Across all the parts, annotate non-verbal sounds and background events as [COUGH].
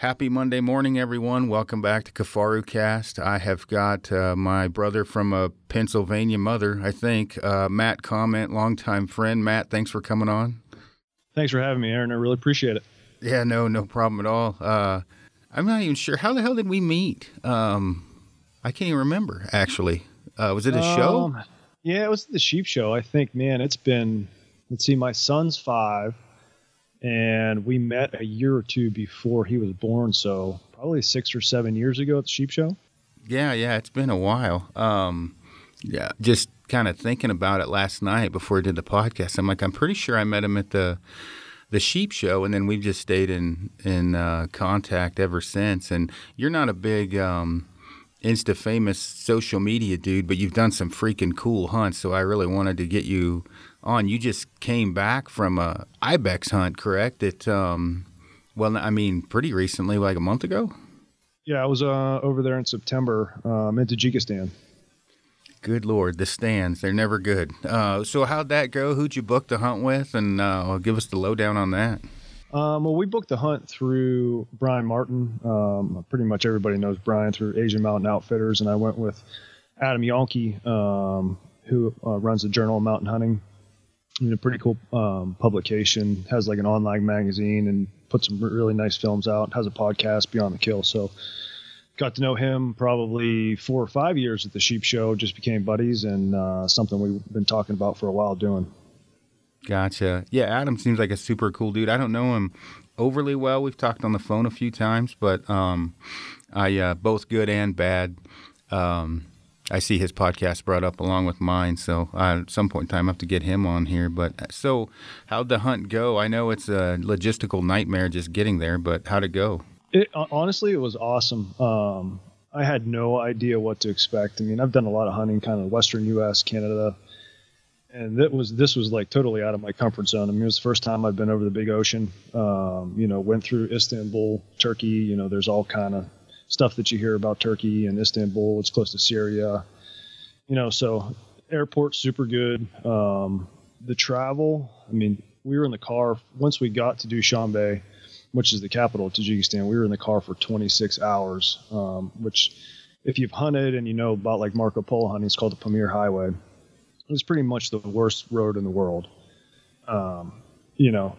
Happy Monday morning, everyone. Welcome back to Kifaru Cast. I have got uh, my brother from a Pennsylvania mother, I think, uh, Matt Comment, longtime friend. Matt, thanks for coming on. Thanks for having me, Aaron. I really appreciate it. Yeah, no, no problem at all. Uh, I'm not even sure. How the hell did we meet? Um, I can't even remember, actually. Uh, was it a show? Um, yeah, it was the sheep show. I think, man, it's been, let's see, my son's five, and we met a year or two before he was born. So probably six or seven years ago at the sheep show. Yeah, yeah, it's been a while. Um, yeah, just kind of thinking about it last night before I did the podcast. I'm like, I'm pretty sure I met him at the the sheep show, and then we've just stayed in in uh, contact ever since. And you're not a big um, Insta famous social media dude, but you've done some freaking cool hunts. So I really wanted to get you on. You just came back from a ibex hunt, correct? It um, well, I mean, pretty recently, like a month ago. Yeah, I was uh, over there in September um, in Tajikistan. Good lord, the stands, they're never good. Uh, so, how'd that go? Who'd you book the hunt with? And uh, give us the lowdown on that. Um, well, we booked the hunt through Brian Martin. Um, pretty much everybody knows Brian through Asian Mountain Outfitters, and I went with Adam Janke, um, who uh, runs the Journal of Mountain Hunting. You know, pretty cool um, publication. Has like an online magazine and puts some really nice films out. Has a podcast, Beyond the Kill. So, got to know him probably four or five years at the sheep show just became buddies and uh, something we've been talking about for a while doing gotcha yeah adam seems like a super cool dude i don't know him overly well we've talked on the phone a few times but um, i uh, both good and bad um, i see his podcast brought up along with mine so uh, at some point in time i have to get him on here but so how'd the hunt go i know it's a logistical nightmare just getting there but how'd it go it, honestly, it was awesome. Um, I had no idea what to expect. I mean, I've done a lot of hunting, kind of Western U.S., Canada, and that was this was like totally out of my comfort zone. I mean, it was the first time I've been over the big ocean. Um, you know, went through Istanbul, Turkey. You know, there's all kind of stuff that you hear about Turkey and Istanbul. It's close to Syria. You know, so airport super good. Um, the travel, I mean, we were in the car once we got to Dushanbe which is the capital of Tajikistan. We were in the car for 26 hours, um, which, if you've hunted and you know about like Marco Polo hunting, it's called the Pamir Highway. It's pretty much the worst road in the world. Um, you know,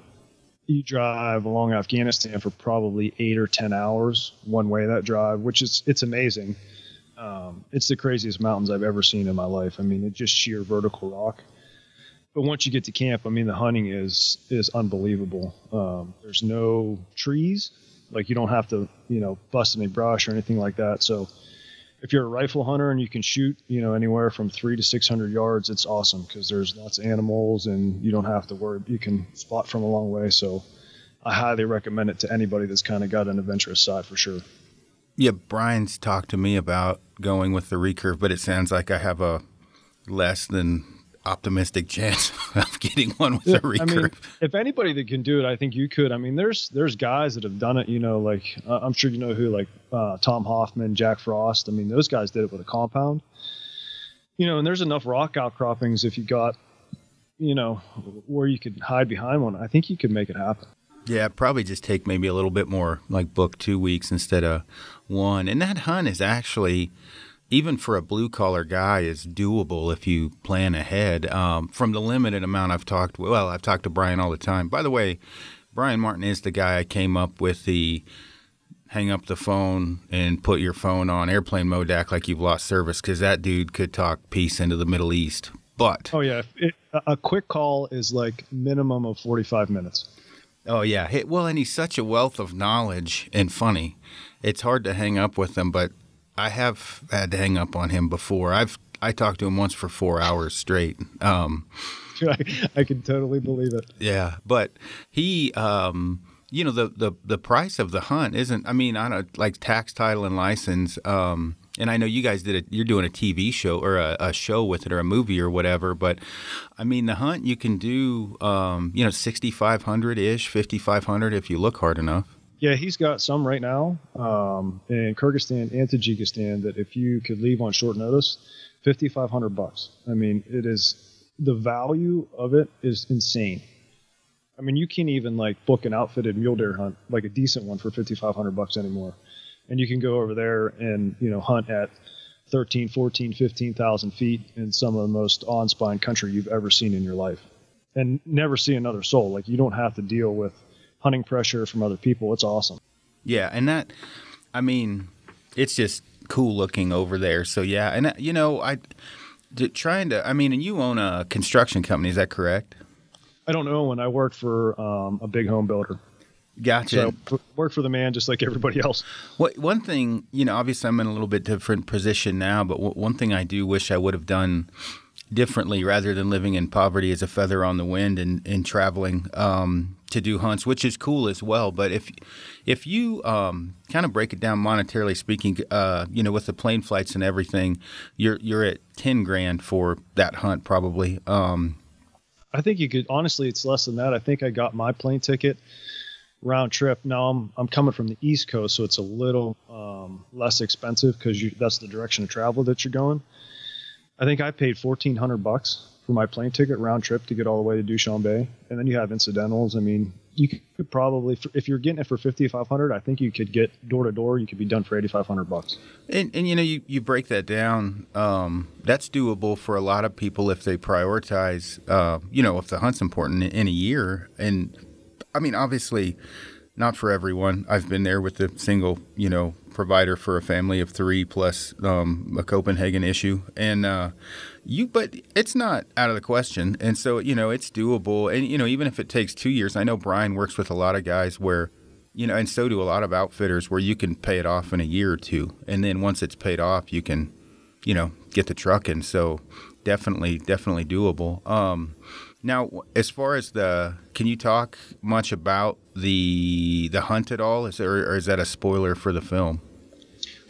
you drive along Afghanistan for probably eight or ten hours one way that drive, which is it's amazing. Um, it's the craziest mountains I've ever seen in my life. I mean, it's just sheer vertical rock but once you get to camp, I mean, the hunting is is unbelievable. Um, there's no trees, like you don't have to, you know, bust any brush or anything like that. So if you're a rifle hunter and you can shoot, you know, anywhere from three to six hundred yards, it's awesome because there's lots of animals and you don't have to worry. You can spot from a long way. So I highly recommend it to anybody that's kind of got an adventurous side for sure. Yeah, Brian's talked to me about going with the recurve, but it sounds like I have a less than optimistic chance [LAUGHS] of getting one with a recurve. I mean, if anybody that can do it, I think you could. I mean, there's there's guys that have done it. You know, like uh, I'm sure you know who, like uh, Tom Hoffman, Jack Frost. I mean, those guys did it with a compound. You know, and there's enough rock outcroppings if you got, you know, where you could hide behind one. I think you could make it happen. Yeah, probably just take maybe a little bit more, like book two weeks instead of one. And that hunt is actually even for a blue collar guy is doable if you plan ahead. Um, from the limited amount I've talked, well, I've talked to Brian all the time. By the way, Brian Martin is the guy I came up with the hang up the phone and put your phone on airplane mode, act like you've lost service, because that dude could talk peace into the Middle East. But oh yeah, it, a quick call is like minimum of forty five minutes. Oh yeah, well, and he's such a wealth of knowledge and funny. It's hard to hang up with him, but I have had to hang up on him before. I've I talked to him once for four hours straight. Um, [LAUGHS] I, I can totally believe it. Yeah, but he, um, you know, the, the the price of the hunt isn't. I mean, I don't like tax, title, and license. Um, and I know you guys did it. You're doing a TV show or a, a, show with it or a movie or whatever. But I mean, the hunt you can do, um, you know, sixty five hundred ish, fifty five hundred if you look hard enough. Yeah, he's got some right now um, in Kyrgyzstan and Tajikistan that if you could leave on short notice, fifty five hundred bucks. I mean, it is the value of it is insane. I mean, you can't even like book an outfitted mule deer hunt, like a decent one, for 5,500 bucks anymore. And you can go over there and you know hunt at 13, 14, 15,000 feet in some of the most awe-inspiring country you've ever seen in your life, and never see another soul. Like you don't have to deal with hunting pressure from other people. It's awesome. Yeah, and that, I mean, it's just cool looking over there. So yeah, and uh, you know, I trying to. I mean, and you own a construction company, is that correct? I don't know. When I work for um, a big home builder. Gotcha. So work for the man just like everybody else. What one thing, you know, obviously I'm in a little bit different position now, but w- one thing I do wish I would have done differently rather than living in poverty as a feather on the wind and, and traveling um, to do hunts, which is cool as well. But if if you um, kind of break it down monetarily speaking, uh, you know, with the plane flights and everything, you're you're at ten grand for that hunt probably. Um, I think you could honestly, it's less than that. I think I got my plane ticket round trip. Now I'm I'm coming from the East Coast, so it's a little um, less expensive because that's the direction of travel that you're going. I think I paid fourteen hundred bucks for my plane ticket round trip to get all the way to Dushanbe, and then you have incidentals. I mean, you could probably, if you're getting it for fifty five hundred, I think you could get door to door. You could be done for eighty five hundred bucks. And, and you know, you, you break that down. Um, that's doable for a lot of people if they prioritize. Uh, you know, if the hunt's important in a year, and I mean, obviously, not for everyone. I've been there with the single, you know, provider for a family of three plus um, a Copenhagen issue, and uh, you. But it's not out of the question, and so you know, it's doable. And you know, even if it takes two years, I know Brian works with a lot of guys where. You know, and so do a lot of outfitters where you can pay it off in a year or two, and then once it's paid off, you can, you know, get the truck. And so, definitely, definitely doable. Um, now, as far as the, can you talk much about the the hunt at all? Is there, or is that a spoiler for the film?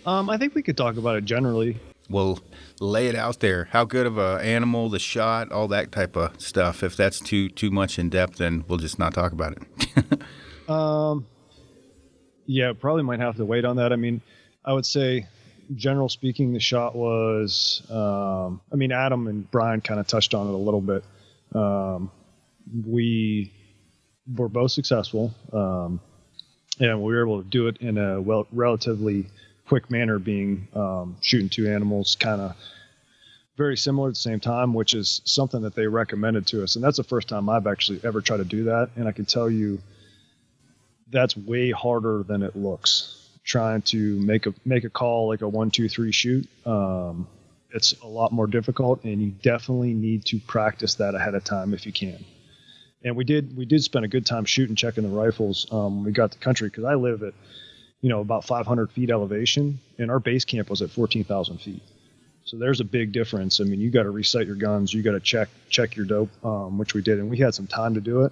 Um, I think we could talk about it generally. Well, lay it out there. How good of a animal, the shot, all that type of stuff. If that's too too much in depth, then we'll just not talk about it. [LAUGHS] um, yeah, probably might have to wait on that. I mean, I would say, general speaking, the shot was. Um, I mean, Adam and Brian kind of touched on it a little bit. Um, we were both successful, um, and we were able to do it in a well, relatively quick manner, being um, shooting two animals, kind of very similar at the same time, which is something that they recommended to us. And that's the first time I've actually ever tried to do that. And I can tell you that's way harder than it looks. Trying to make a make a call like a one two three shoot. Um, it's a lot more difficult, and you definitely need to practice that ahead of time if you can. And we did we did spend a good time shooting, checking the rifles um, we got the country because I live at you know about 500 feet elevation, and our base camp was at 14,000 feet. So there's a big difference. I mean, you got to reset your guns, you got to check check your dope, um, which we did, and we had some time to do it.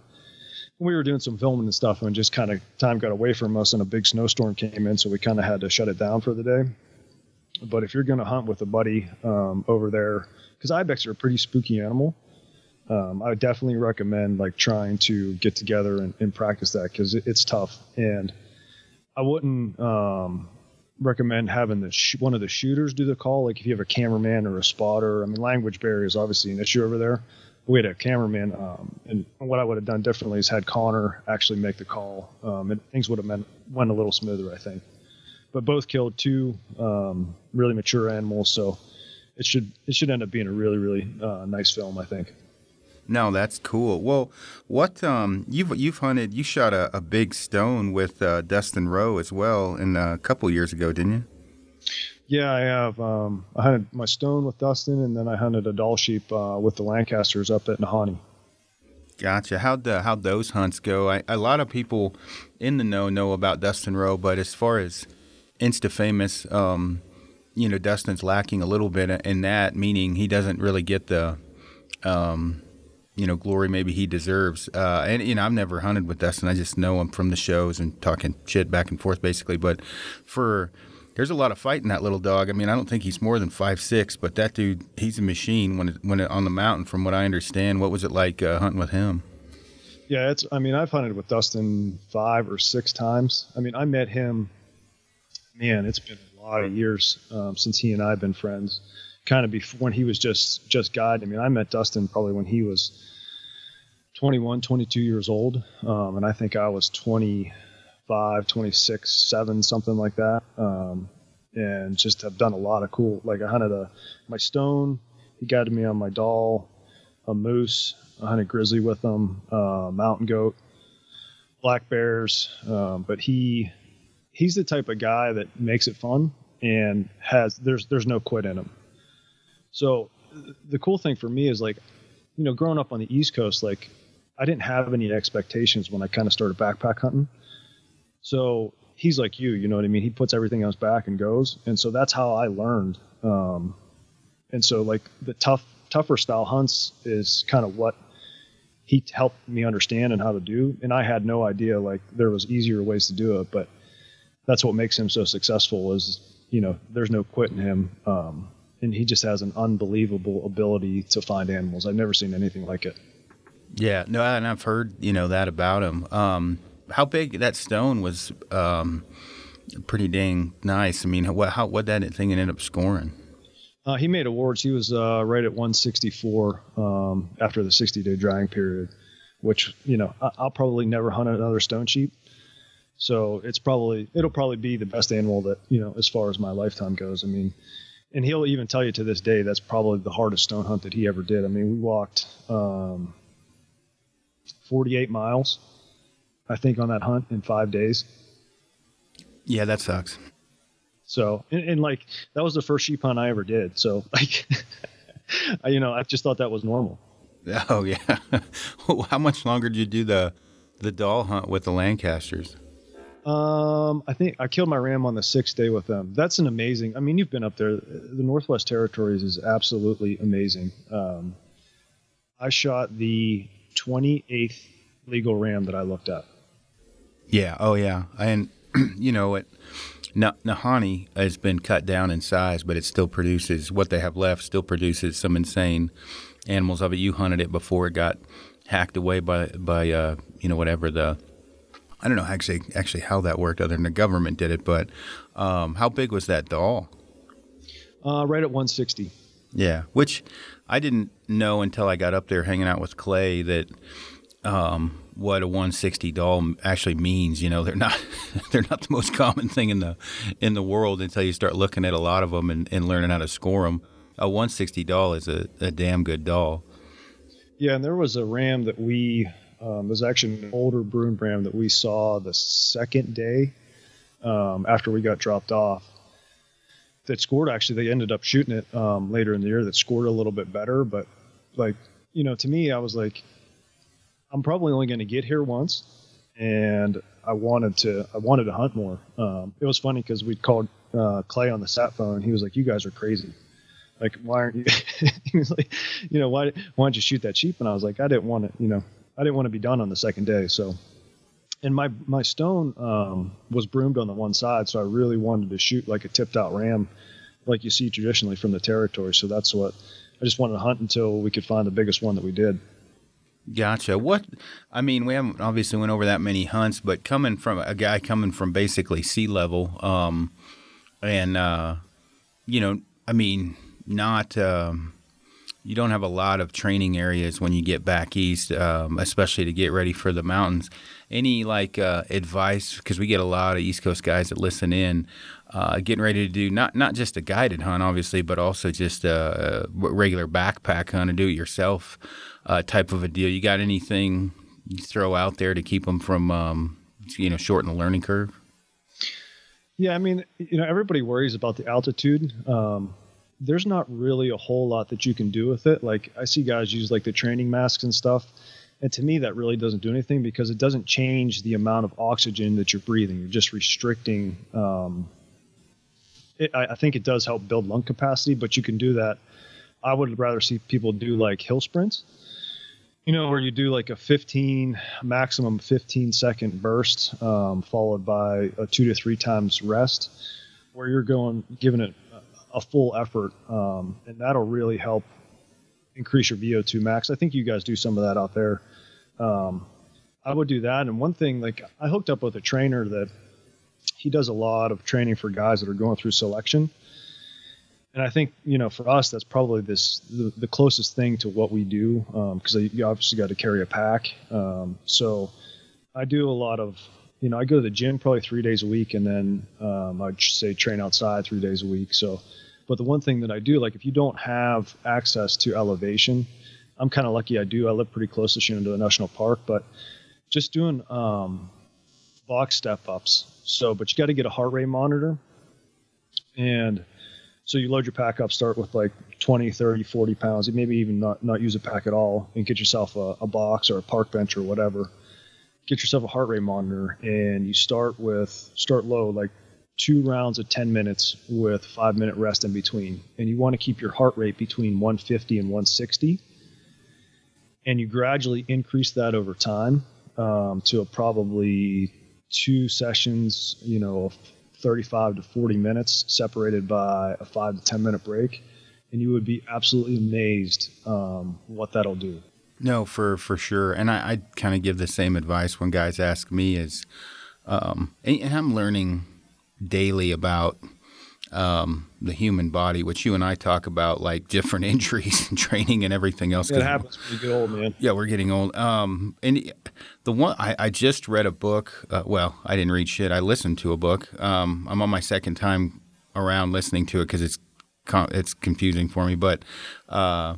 We were doing some filming and stuff, and just kind of time got away from us, and a big snowstorm came in, so we kind of had to shut it down for the day. But if you're going to hunt with a buddy um, over there, because ibex are a pretty spooky animal, um, I would definitely recommend like trying to get together and, and practice that because it, it's tough. And I wouldn't um, recommend having the sh- one of the shooters do the call. Like if you have a cameraman or a spotter. I mean, language barrier is obviously an issue over there. We had a cameraman, um, and what I would have done differently is had Connor actually make the call. Um, and things would have went a little smoother, I think but both killed two um, really mature animals. So it should it should end up being a really really uh, nice film, I think. No, that's cool. Well, what um, you've you've hunted? You shot a, a big stone with uh, Dustin Rowe as well, in uh, a couple years ago, didn't you? Yeah, I have. Um, I hunted my stone with Dustin, and then I hunted a Dall sheep uh, with the Lancasters up at Nahanni. Gotcha. How'd the, how'd those hunts go? I, a lot of people in the know know about Dustin Rowe, but as far as insta famous. Um, you know, Dustin's lacking a little bit in that, meaning he doesn't really get the, um, you know, glory maybe he deserves. Uh, and you know, I've never hunted with Dustin. I just know him from the shows and talking shit back and forth, basically. But for there's a lot of fight in that little dog. I mean, I don't think he's more than five six, but that dude, he's a machine when it, when it, on the mountain. From what I understand, what was it like uh, hunting with him? Yeah, it's. I mean, I've hunted with Dustin five or six times. I mean, I met him man, it's been a lot of years um, since he and I have been friends. Kind of before when he was just just God. I mean, I met Dustin probably when he was 21, 22 years old. Um, and I think I was 25, 26, 7, something like that. Um, and just have done a lot of cool, like I hunted a, my stone, he guided me on my Dall, a moose, I hunted grizzly with him, uh, mountain goat, black bears. Um, but he, he's the type of guy that makes it fun and has, there's, there's no quit in him. So the cool thing for me is like, you know, growing up on the East Coast, like I didn't have any expectations when I kind of started backpack hunting. So he's like you, you know what I mean? He puts everything on his back and goes. And so that's how I learned. Um, and so like the tough, tougher style hunts is kind of what he helped me understand and how to do. And I had no idea like there was easier ways to do it, but that's what makes him so successful is, you know, there's no quitting him. Um, and he just has an unbelievable ability to find animals. I've never seen anything like it. Yeah, no, and I've heard you know that about him. Um, how big that stone was? Um, pretty dang nice. I mean, what how what that thing ended up scoring? Uh, he made awards. He was uh, right at 164 um, after the 60 day drying period, which you know I, will probably never hunt another stone sheep. So it's probably it'll probably be the best animal that you know as far as my lifetime goes. I mean, and he'll even tell you to this day that's probably the hardest stone hunt that he ever did. I mean, we walked um, 48 miles, I think, on that hunt in five days. Yeah, that sucks. So, and, and like that was the first sheep hunt I ever did. So, like, [LAUGHS] I, you know, I just thought that was normal. [LAUGHS] Oh yeah. [LAUGHS] How much longer did you do the the Dall hunt with the Lancasters? Um, I think I killed my ram on the sixth day with them. That's an amazing. I mean, you've been up there. The Northwest Territories is absolutely amazing. Um, I shot the 28th legal ram that I looked up. Yeah. Oh, yeah. And [CLEARS THROAT] you know what? Nahanni has been cut down in size, but it still produces what they have left. Still produces some insane animals of it. You hunted it before it got hacked away by by uh, you know whatever the I don't know actually actually how that worked other than the government did it, but um, how big was that Dall? Uh, right at 160. Yeah, which I didn't know until I got up there hanging out with Clay that um, what a 160 Dall actually means. You know, they're not [LAUGHS] they're not the most common thing in the in the world until you start looking at a lot of them and, and learning how to score them. A 160 Dall is a, a damn good Dall. Yeah, and there was a ram that we um, there's actually an older brood ram that we saw the second day um, after we got dropped off that scored. Actually, they ended up shooting it um, later in the year that scored a little bit better. But like, you know, to me, I was like, I'm probably only going to get here once, and I wanted to I wanted to hunt more. Um, it was funny because we called uh, Clay on the sat phone. He was like, "You guys are crazy." Like, why aren't you? [LAUGHS] he was like, you know, why, why don't you shoot that sheep? And I was like, I didn't want to, you know, I didn't want to be done on the second day. So, and my my stone um, was broomed on the one side, so I really wanted to shoot like a tipped out ram, like you see traditionally from the territory. So that's what I just wanted to hunt until we could find the biggest one that we did. Gotcha. What I mean, we haven't obviously went over that many hunts, but coming from a guy coming from basically sea level, um, and uh, you know, I mean, not. Um, you don't have a lot of training areas when you get back east, um, especially to get ready for the mountains. Any like uh, advice? Because we get a lot of East Coast guys that listen in, uh, getting ready to do not not just a guided hunt, obviously, but also just a, regular backpack hunt, a do it yourself uh, type of a deal. You got anything you throw out there to keep them from um, you know shorten the learning curve? Yeah, I mean, you know, everybody worries about the altitude. Um, there's not really a whole lot that you can do with it. Like I see guys use like the training masks and stuff. And to me, that really doesn't do anything because it doesn't change the amount of oxygen that you're breathing. You're just restricting. Um, it, I, I think it does help build lung capacity, but you can do that. I would rather see people do like hill sprints, you know, where you do like a 15, maximum 15 second burst, um, followed by a two to three times rest, where you're going, giving it a full effort, um, and that'll really help increase your VO2 max. I think you guys do some of that out there. Um, I would do that. And one thing, like I hooked up with a trainer that he does a lot of training for guys that are going through selection. and I think you know for us that's probably this the, the closest thing to what we do because um, you obviously got to carry a pack. Um, so I do a lot of you know I go to the gym probably three days a week, and then um, I'd say train outside three days a week. So, but the one thing that I do like if you don't have access to elevation, I'm kind of lucky I do. I live pretty close to Shenandoah National Park, but just doing um, box step ups. So, but you got to get a heart rate monitor and so you load your pack up, start with like 20, 30, 40 pounds, maybe even not, not use a pack at all, and get yourself a, a box or a park bench or whatever. Get yourself a heart rate monitor, and you start with start low, like two rounds of 10 minutes with five minute rest in between. And you want to keep your heart rate between 150 and 160. And you gradually increase that over time um, to probably two sessions, you know, 35 to 40 minutes, separated by a five to 10 minute break, and you would be absolutely amazed um, what that'll do. No, for for sure, and I, I kind of give the same advice when guys ask me is, um, and, and I'm learning daily about um, the human body, which you and I talk about, like different [LAUGHS] injuries and training and everything else. It happens when you get old, man. Yeah, we're getting old. Um, and the one I, I just read a book. Uh, well, I didn't read shit. I listened to a book. Um, I'm on my second time around listening to it because it's it's confusing for me. But uh,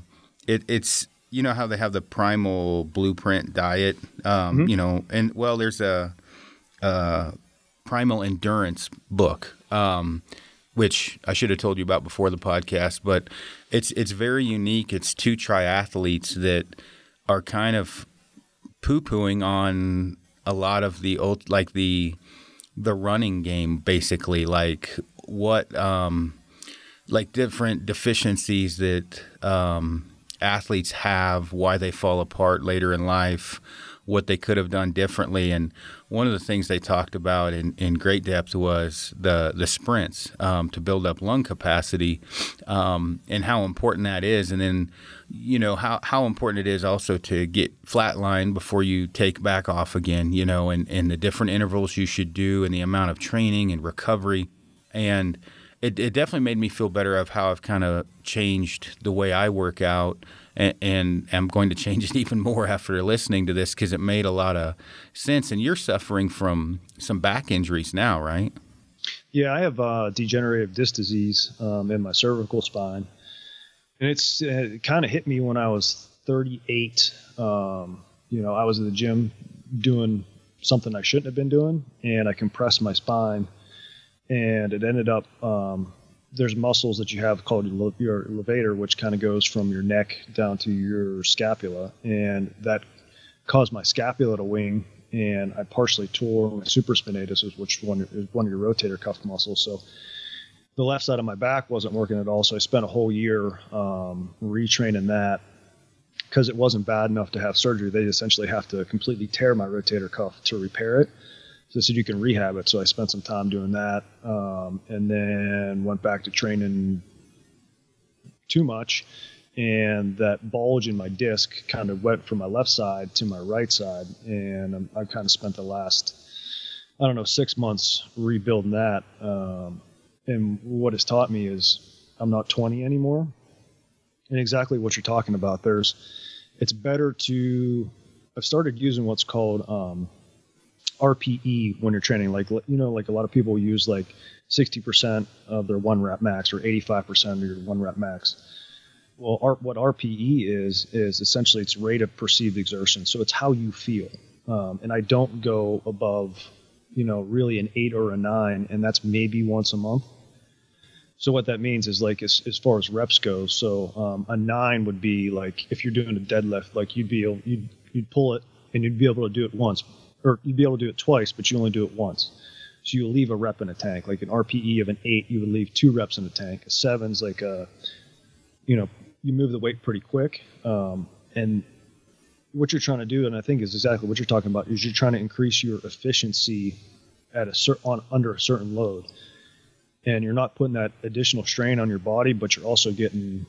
it, it's you know how they have the primal blueprint diet. Um, mm-hmm. You know, and well, there's a, a primal endurance book. Um, which I should have told you about before the podcast, but it's it's very unique. It's two triathletes that are kind of poo pooing on a lot of the old like the the running game basically like what um like different deficiencies that um athletes have why they fall apart later in life what they could have done differently and one of the things they talked about in, in great depth was the the sprints um, to build up lung capacity um, and how important that is, and then you know how, how important it is also to get flatline before you take back off again. You know, and, and the different intervals you should do, and the amount of training and recovery, and it, it definitely made me feel better of how I've kind of changed the way I work out and, I'm going to change it [LAUGHS] even more after listening to this because it made a lot of sense. And you're suffering from some back injuries now, right? Yeah, I have uh, degenerative disc disease um, in my cervical spine, and it's it kind of hit me when I was 38. Um, you know, I was in the gym doing something I shouldn't have been doing, and I compressed my spine, and it ended up um, there's muscles that you have called your levator, which kind of goes from your neck down to your scapula, and that caused my scapula to wing, and I partially tore my supraspinatus, which one is one of your rotator cuff muscles. So the left side of my back wasn't working at all, so I spent a whole year um, retraining that because it wasn't bad enough to have surgery. They essentially have to completely tear my rotator cuff to repair it. So they said you can rehab it. So I spent some time doing that, um, and then went back to training too much, and that bulge in my disc kind of went from my left side to my right side, and i have kind of spent the last I don't know six months rebuilding that. Um, and what it's taught me is I'm not 20 anymore, and exactly what you're talking about. There's it's better to I've started using what's called um, RPE when you're training. Like you know, like a lot of people use like 60% of their one rep max or 85% of your one rep max. Well, R, what RPE is is essentially it's rate of perceived exertion. So it's how you feel. Um, and I don't go above, you know, really an eight or a nine, and that's maybe once a month. So what that means is like as, as far as reps go, so um, a nine would be like if you're doing a deadlift, like you'd be able, you'd you'd pull it and you'd be able to do it once or you'd be able to do it twice, but you only do it once. So you leave a rep in a tank. Like an RPE of an eight, you would leave two reps in a tank. A seven's like a, you know, you move the weight pretty quick. Um, and what you're trying to do, and I think is exactly what you're talking about, is you're trying to increase your efficiency at a certain on under a certain load, and you're not putting that additional strain on your body, but you're also getting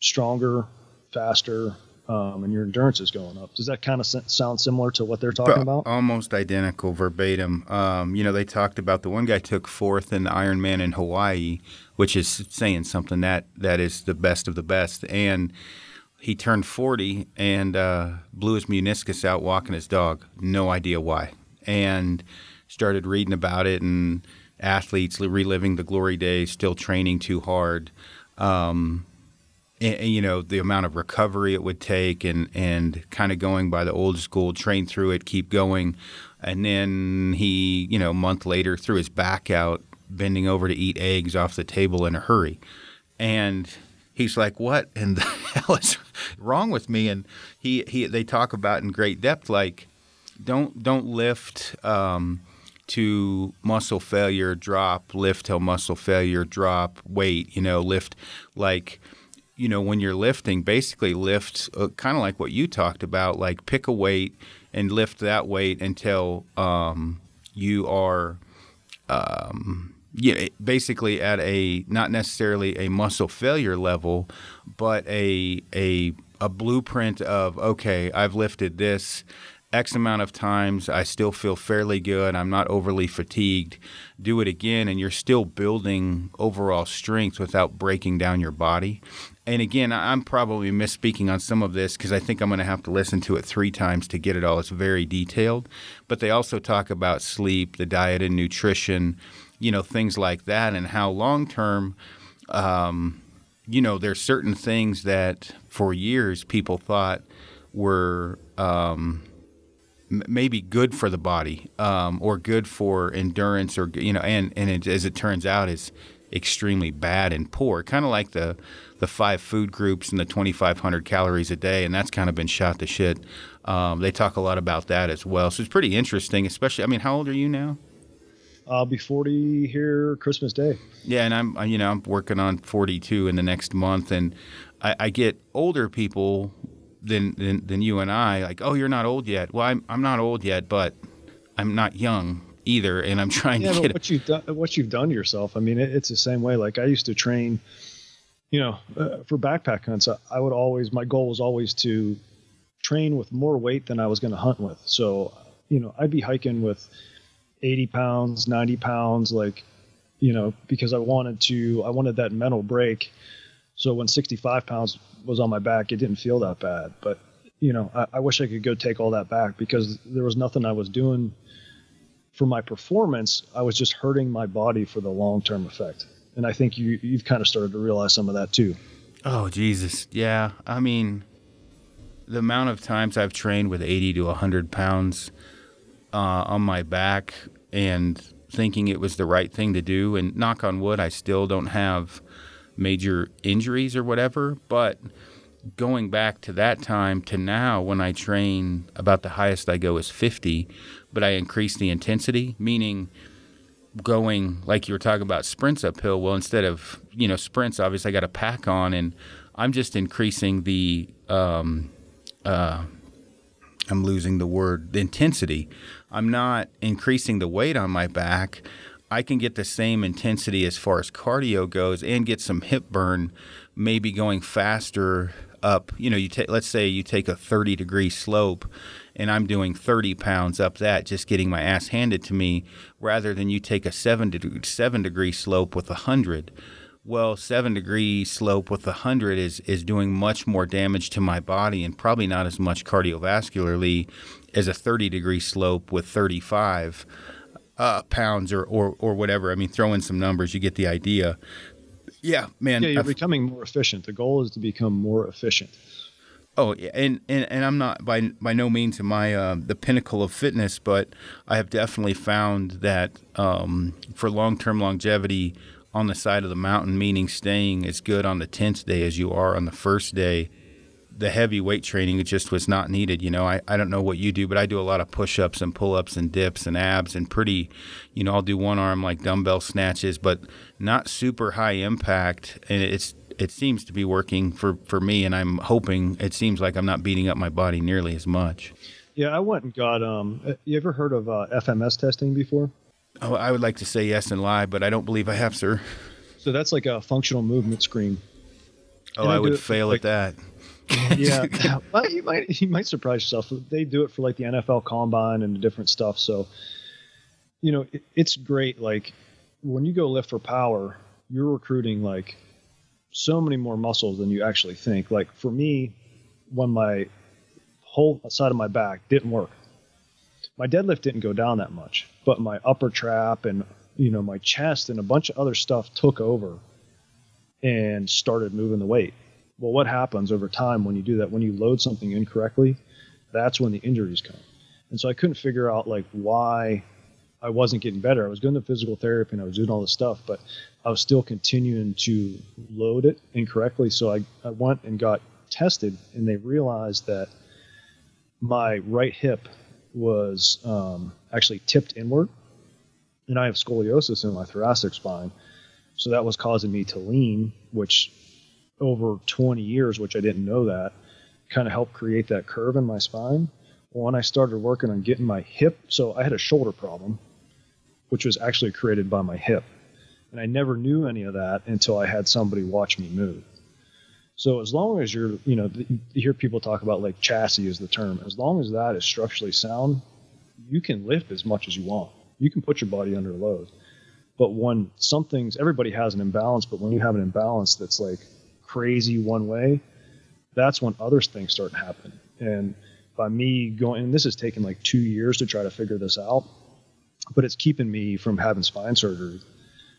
stronger, faster, um, and your endurance is going up. Does that kind of sound similar to what they're talking about? Almost identical, verbatim. Um, you know, they talked about the one guy took fourth in the Ironman in Hawaii, which is saying something that that is the best of the best, and he turned 40 and uh, blew his meniscus out walking his dog. No idea why. And started reading about it and athletes reliving the glory days, still training too hard. Um, and, you know the amount of recovery it would take, and and kind of going by the old school, train through it, keep going, and then he, you know, a month later threw his back out, bending over to eat eggs off the table in a hurry, and he's like, "What in the [LAUGHS] hell is wrong with me?" And he, he they talk about in great depth, like, don't don't lift um, to muscle failure, drop, lift till muscle failure, drop, weight, you know, lift like. You know, when you're lifting, basically lift uh, kind of like what you talked about, like pick a weight and lift that weight until um, you are um, yeah, basically at a not necessarily a muscle failure level, but a a a blueprint of okay, I've lifted this X amount of times. I still feel fairly good. I'm not overly fatigued. Do it again, and you're still building overall strength without breaking down your body. And again, I'm probably misspeaking on some of this because I think I'm going to have to listen to it three times to get it all. It's very detailed. But they also talk about sleep, the diet, and nutrition you know things like that, and how long term. Um, you know, there's certain things that for years people thought were um, m- maybe good for the body um, or good for endurance, or you know, and and it, as it turns out, is extremely bad and poor. Kind of like the the five food groups and the 2,500 calories a day, and that's kind of been shot to shit. Um, they talk a lot about that as well, so it's pretty interesting. Especially, I mean, how old are you now? I'll be 40 here Christmas Day. Yeah, and I'm you know I'm working on 42 in the next month, and I, I get older people than, than than you and I like. Oh, you're not old yet. Well, I'm I'm not old yet, but I'm not young either, and I'm trying yeah, to get what you've done. What you've done to yourself. I mean, it, it's the same way. Like I used to train. You know, uh, for backpack hunts, I, I would always my goal was always to train with more weight than I was going to hunt with. So, you know, I'd be hiking with 80 pounds, 90 pounds, like, you know, because I wanted to, I wanted that mental break. So when 65 pounds was on my back, it didn't feel that bad. But, you know, I, I wish I could go take all that back because there was nothing I was doing for my performance. I was just hurting my body for the long term effect. And I think you, you've kind of started to realize some of that too. Oh, Jesus. Yeah. I mean, the amount of times I've trained with 80 to 100 pounds uh, on my back and thinking it was the right thing to do. And knock on wood, I still don't have major injuries or whatever. But going back to that time to now, when I train, about the highest I go is 50, but I increase the intensity, meaning going like you were talking about sprints uphill. Well, instead of you know sprints, obviously I got a pack on, and I'm just increasing the um, uh, I'm losing the word the intensity. I'm not increasing the weight on my back. I can get the same intensity as far as cardio goes and get some hip burn, maybe going faster up. You know, you take let's say you take a 30 degree slope and I'm doing 30 pounds up that, just getting my ass handed to me, rather than you take a seven, de- seven degree slope with a 100 well, seven degree slope with a hundred is is doing much more damage to my body and probably not as much cardiovascularly as a thirty degree slope with thirty five uh, pounds or, or or whatever. I mean, throw in some numbers, you get the idea. Yeah, man. Yeah, you're I've, becoming more efficient. The goal is to become more efficient. Oh, and, and and I'm not by by no means am I uh, the pinnacle of fitness, but I have definitely found that um, for long term longevity, on the side of the mountain, meaning staying as good on the 10th day as you are on the first day. The heavy weight training just was not needed. You know, I, I don't know what you do, but I do a lot of push ups and pull ups and dips and abs and pretty, you know, I'll do one arm like dumbbell snatches, but not super high impact. And it's, it seems to be working for, for me. And I'm hoping it seems like I'm not beating up my body nearly as much. Yeah, I went and got, um, you ever heard of uh, FMS testing before? Oh, I would like to say yes and lie, but I don't believe I have, sir. So that's like a functional movement screen. Oh, I would fail like, at that. [LAUGHS] yeah, [LAUGHS] well, you might you might surprise yourself. They do it for like the NFL Combine and different stuff. So, you know, it, it's great. Like when you go lift for power, you're recruiting like so many more muscles than you actually think. Like for me, when my whole side of my back didn't work, my deadlift didn't go down that much, but my upper trap and you know my chest and a bunch of other stuff took over and started moving the weight. Well, what happens over time when you do that? When you load something incorrectly, that's when the injuries come. And so I couldn't figure out like why I wasn't getting better. I was going to physical therapy and I was doing all this stuff, but I was still continuing to load it incorrectly. So I, I went and got tested, and they realized that my right hip was um, actually tipped inward, and I have scoliosis in my thoracic spine. So that was causing me to lean, which over 20 years, which I didn't know that, kind of helped create that curve in my spine. When I started working on getting my hip, so I had a shoulder problem which was actually created by my hip. And I never knew any of that until I had somebody watch me move. So as long as you're, you know, you hear people talk about like chassis is the term. As long as that is structurally sound, you can lift as much as you want. You can put your body under load. But when something's, everybody has an imbalance, but when you have an imbalance that's like crazy one way, that's when other things start to happen. And by me going, and this has taken like two years to try to figure this out but it's keeping me from having spine surgery,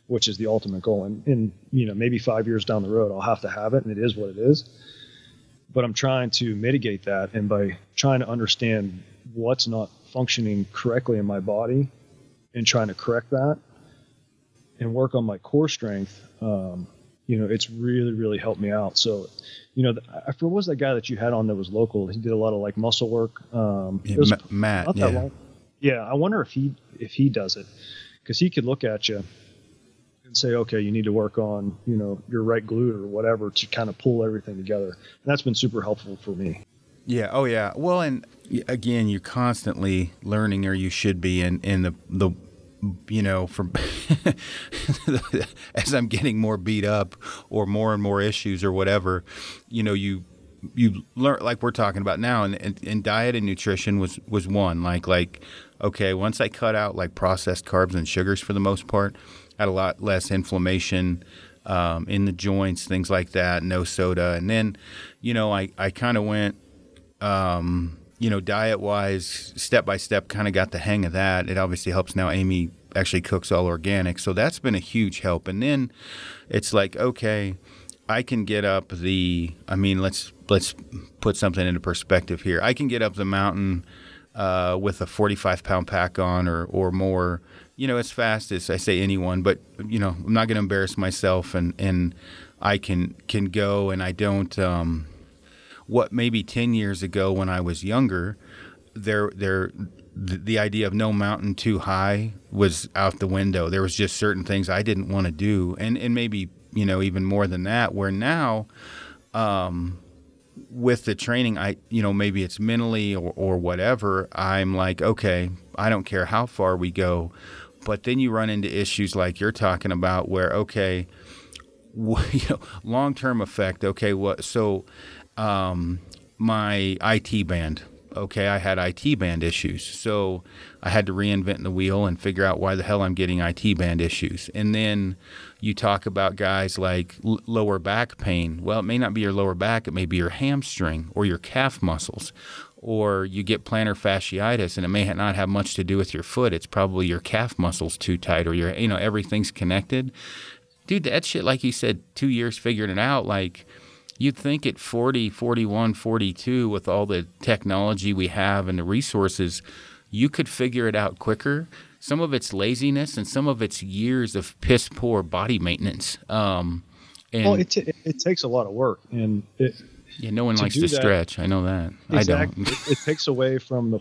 which is the ultimate goal. And, and you know, maybe five years down the road, I'll have to have it, and it is what it is. But I'm trying to mitigate that, and by trying to understand what's not functioning correctly in my body, and trying to correct that, and work on my core strength. Um, you know, it's really, really helped me out. So, you know, I what was that guy that you had on that was local. He did a lot of like muscle work. Um, yeah, Matt. yeah. Long. Yeah, I wonder if he if he does it because he could look at you and say, okay, you need to work on you know your right glute or whatever to kind of pull everything together. And that's been super helpful for me. Yeah. Oh, yeah. Well, and again, you're constantly learning, or you should be, in in the the you know from [LAUGHS] as I'm getting more beat up or more and more issues or whatever, you know you you learn like we're talking about now and, and, and, diet and nutrition was was one like like okay once i cut out like processed carbs and sugars for the most part I had a lot less inflammation um, in the joints things like that no soda and then you know i, I kind of went um, you know diet wise step by step kind of got the hang of that it obviously helps now amy actually cooks all organic so that's been a huge help and then it's like okay I can get up the. I mean, let's let's put something into perspective here. I can get up the mountain uh, with a 45 pound pack on or or more. You know, as fast as I say anyone, but you know, I'm not going to embarrass myself, and and I can can go, and I don't. Um, what maybe 10 years ago when I was younger, there there the, the idea of no mountain too high was out the window. There was just certain things I didn't want to do, and and maybe you know, even more than that. Where now, um, with the training, I, you know, maybe it's mentally or, or whatever, I'm like, okay, I don't care how far we go. But then you run into issues like you're talking about where, okay, [LAUGHS] you know, long term effect. Okay, what? So, um, my IT band. Okay, I had IT band issues, so I had to reinvent the wheel and figure out why the hell I'm getting IT band issues. And then you talk about guys like l- lower back pain. Well, it may not be your lower back, it may be your hamstring or your calf muscles. Or you get plantar fasciitis and it may not have much to do with your foot. It's probably your calf muscles too tight or your, you know, everything's connected. Dude, that shit, like you said, two years figuring it out, like, you'd think at 40, 41, 42, with all the technology we have and the resources, you could figure it out quicker some of it's laziness and some of it's years of piss poor body maintenance. Um, and well, it, t- it takes a lot of work, and it, yeah, no one to likes to that, stretch. I know that. Exactly. I don't. it, it takes away from the.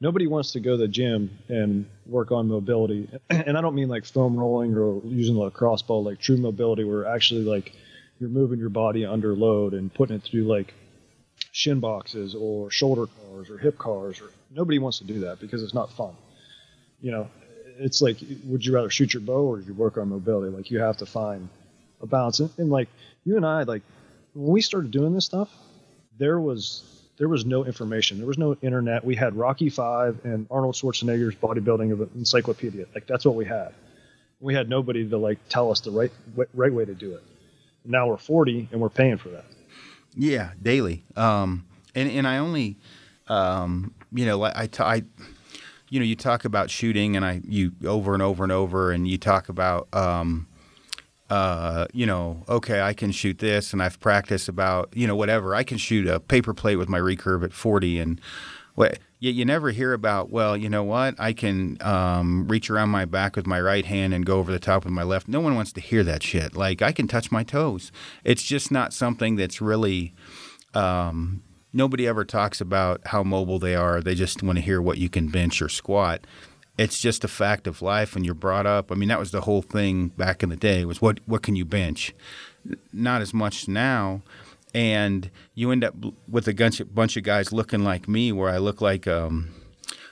Nobody wants to go to the gym and work on mobility, and I don't mean like foam rolling or using a lacrosse ball, like true mobility, where actually like you're moving your body under load and putting it through like shin boxes or shoulder cars or hip cars. Or nobody wants to do that because it's not fun you know, it's like, would you rather shoot your bow or you work on mobility? Like you have to find a balance. And, and like you and I, like when we started doing this stuff, there was there was no information. There was no internet. We had Rocky Five and Arnold Schwarzenegger's bodybuilding of an encyclopedia. Like that's what we had. We had nobody to like tell us the right right way to do it. Now we're 40 and we're paying for that. Yeah, daily. Um, and and I only, um, you know, I, I, you know, you talk about shooting, and I you over and over and over, and you talk about. Um, uh, you know, okay, I can shoot this, and I've practiced about, you know, whatever. I can shoot a paper plate with my recurve at 40, and what you, you never hear about. Well, you know what? I can um, reach around my back with my right hand and go over the top with my left. No one wants to hear that shit. Like I can touch my toes. It's just not something that's really. Um, nobody ever talks about how mobile they are. They just want to hear what you can bench or squat it's just a fact of life when you're brought up. I mean, that was the whole thing back in the day was what what can you bench? Not as much now, and you end up with a bunch of, guys looking like me, where I look like um,